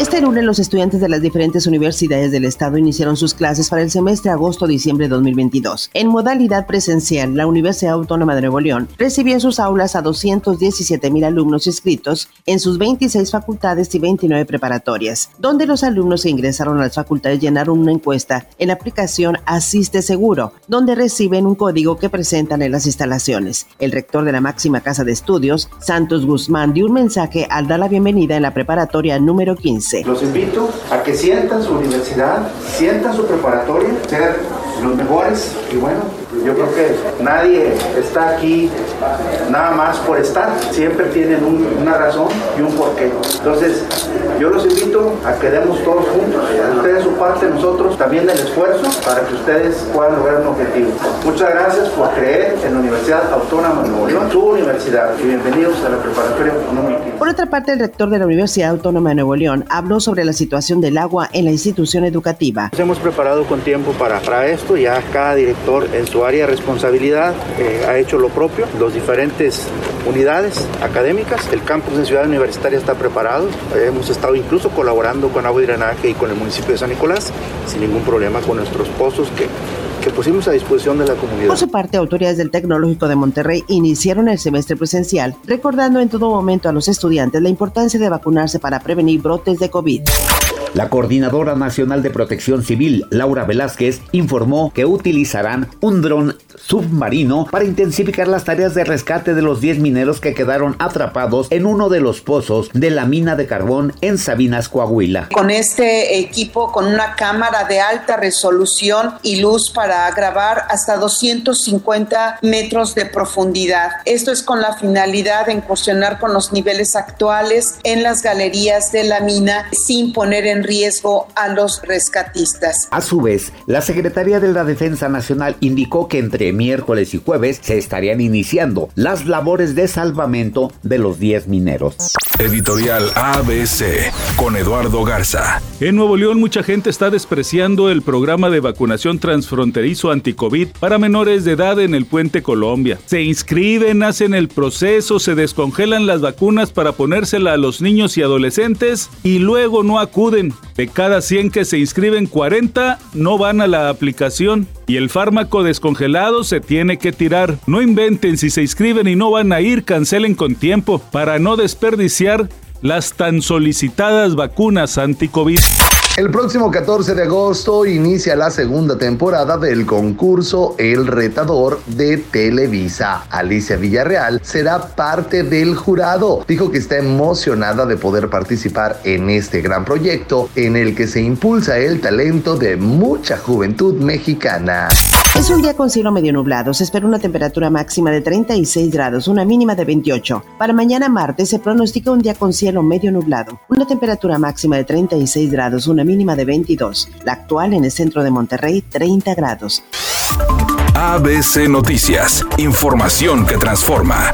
Este lunes los estudiantes de las diferentes universidades del estado iniciaron sus clases para el semestre agosto-diciembre 2022. En modalidad presencial, la Universidad Autónoma de Nuevo León recibió en sus aulas a 217 mil alumnos inscritos en sus 26 facultades y 29 preparatorias, donde los alumnos que ingresaron a las facultades llenaron una encuesta en la aplicación Asiste Seguro, donde reciben un código que presentan en las instalaciones. El rector de la máxima casa de estudios, Santos Guzmán, dio un mensaje al dar la bienvenida en la preparatoria número 15 los invito a que sientan su universidad, sientan su preparatoria, ser los mejores y bueno, yo creo que nadie está aquí nada más por estar, siempre tienen una razón y un porqué. Entonces, yo los invito a que demos todos juntos, ustedes su parte, nosotros también el esfuerzo para que ustedes puedan lograr un objetivo. Muchas gracias por creer en la Universidad Autónoma de Nuevo León, su universidad, y bienvenidos a la preparatoria económica. Por otra parte, el rector de la Universidad Autónoma de Nuevo León habló sobre la situación del agua en la institución educativa. Nos hemos preparado con tiempo para, para esto, ya cada director en su área de responsabilidad eh, ha hecho lo propio, los diferentes unidades académicas, el campus en Ciudad Universitaria está preparado, hemos estado incluso colaborando con Agua y Drenaje y con el municipio de San Nicolás, sin ningún problema con nuestros pozos que que pusimos a disposición de la comunidad. Por su parte, autoridades del Tecnológico de Monterrey iniciaron el semestre presencial, recordando en todo momento a los estudiantes la importancia de vacunarse para prevenir brotes de COVID. La Coordinadora Nacional de Protección Civil, Laura Velázquez, informó que utilizarán un dron submarino para intensificar las tareas de rescate de los 10 mineros que quedaron atrapados en uno de los pozos de la mina de carbón en Sabinas, Coahuila. Con este equipo, con una cámara de alta resolución y luz para grabar hasta 250 metros de profundidad. Esto es con la finalidad de incursionar con los niveles actuales en las galerías de la mina sin poner en riesgo a los rescatistas. A su vez, la Secretaría de la Defensa Nacional indicó que entre miércoles y jueves se estarían iniciando las labores de salvamento de los 10 mineros. Editorial ABC con Eduardo Garza. En Nuevo León mucha gente está despreciando el programa de vacunación transfronterizo anticovid para menores de edad en el Puente Colombia. Se inscriben, hacen el proceso, se descongelan las vacunas para ponérsela a los niños y adolescentes y luego no acuden. De cada 100 que se inscriben, 40 no van a la aplicación y el fármaco descongelado se tiene que tirar. No inventen si se inscriben y no van a ir, cancelen con tiempo para no desperdiciar las tan solicitadas vacunas anti-COVID. El próximo 14 de agosto inicia la segunda temporada del concurso El Retador de Televisa. Alicia Villarreal será parte del jurado. Dijo que está emocionada de poder participar en este gran proyecto en el que se impulsa el talento de mucha juventud mexicana. Es un día con cielo medio nublado. Se espera una temperatura máxima de 36 grados, una mínima de 28. Para mañana martes se pronostica un día con cielo medio nublado. Una temperatura máxima de 36 grados, mínima de 22. La actual en el centro de Monterrey, 30 grados. ABC Noticias. Información que transforma.